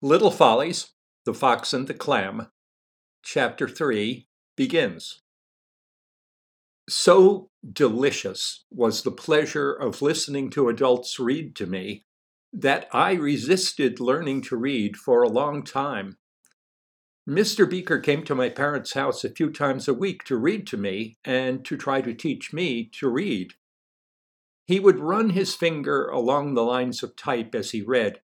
Little Follies, The Fox and the Clam, Chapter 3 begins. So delicious was the pleasure of listening to adults read to me that I resisted learning to read for a long time. Mr. Beaker came to my parents' house a few times a week to read to me and to try to teach me to read. He would run his finger along the lines of type as he read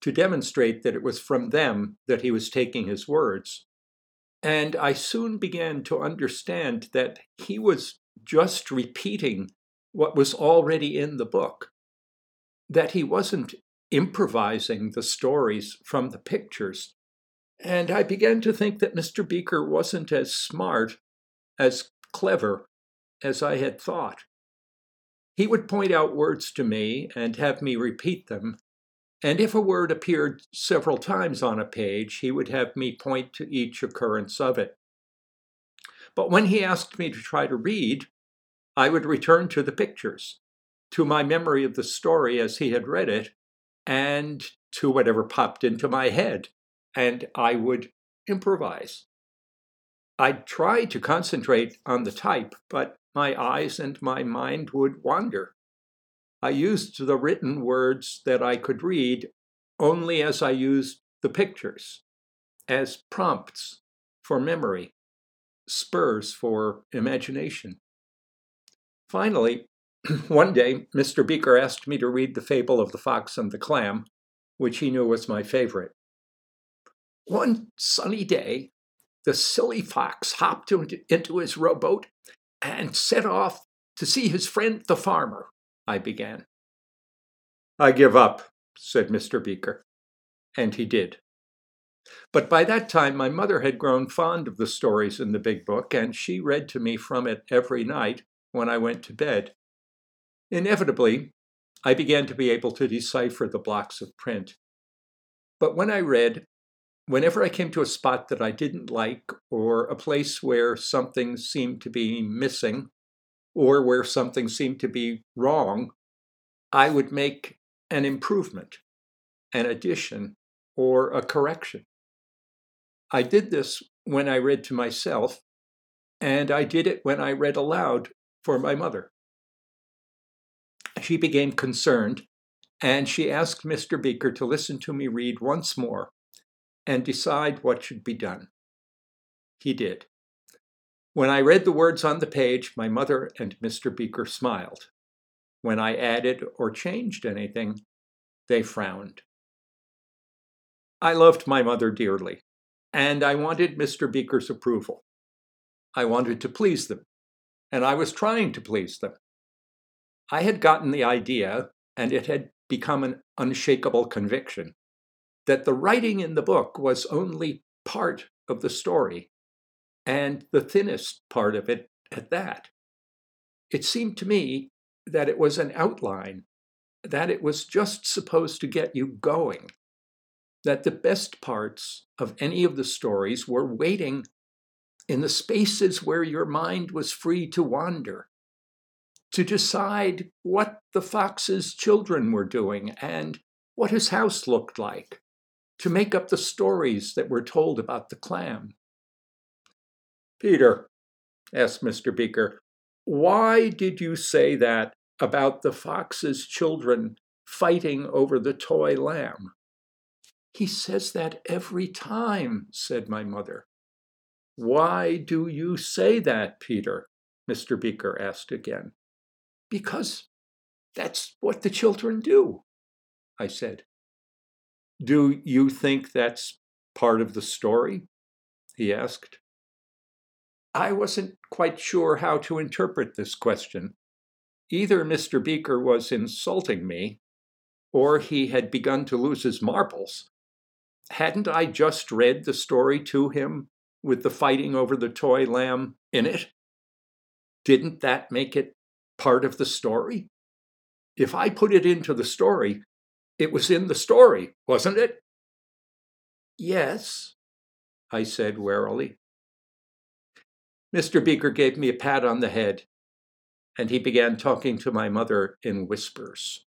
to demonstrate that it was from them that he was taking his words. And I soon began to understand that he was just repeating what was already in the book, that he wasn't improvising the stories from the pictures. And I began to think that Mr. Beaker wasn't as smart, as clever as I had thought. He would point out words to me and have me repeat them. And if a word appeared several times on a page, he would have me point to each occurrence of it. But when he asked me to try to read, I would return to the pictures, to my memory of the story as he had read it, and to whatever popped into my head, and I would improvise. I'd try to concentrate on the type, but my eyes and my mind would wander. I used the written words that I could read only as I used the pictures, as prompts for memory, spurs for imagination. Finally, one day, Mr. Beaker asked me to read the fable of the fox and the clam, which he knew was my favorite. One sunny day, the silly fox hopped into his rowboat and set off to see his friend the farmer, I began. I give up, said Mr. Beaker. And he did. But by that time, my mother had grown fond of the stories in the big book, and she read to me from it every night when I went to bed. Inevitably, I began to be able to decipher the blocks of print. But when I read, whenever I came to a spot that I didn't like, or a place where something seemed to be missing, or where something seemed to be wrong, I would make an improvement, an addition, or a correction. I did this when I read to myself, and I did it when I read aloud for my mother. She became concerned, and she asked Mr. Beaker to listen to me read once more and decide what should be done. He did. When I read the words on the page, my mother and Mr. Beaker smiled. When I added or changed anything, they frowned. I loved my mother dearly, and I wanted Mr. Beaker's approval. I wanted to please them, and I was trying to please them. I had gotten the idea, and it had become an unshakable conviction, that the writing in the book was only part of the story, and the thinnest part of it at that. It seemed to me that it was an outline, that it was just supposed to get you going, that the best parts of any of the stories were waiting in the spaces where your mind was free to wander, to decide what the fox's children were doing and what his house looked like, to make up the stories that were told about the clam. Peter, asked Mr. Beaker, why did you say that about the fox's children fighting over the toy lamb? He says that every time, said my mother. Why do you say that, Peter? Mr. Beaker asked again. Because that's what the children do, I said. Do you think that's part of the story? he asked. I wasn't quite sure how to interpret this question. Either Mr. Beaker was insulting me, or he had begun to lose his marbles. Hadn't I just read the story to him with the fighting over the toy lamb in it? Didn't that make it part of the story? If I put it into the story, it was in the story, wasn't it? Yes, I said warily. Mr. Beaker gave me a pat on the head, and he began talking to my mother in whispers.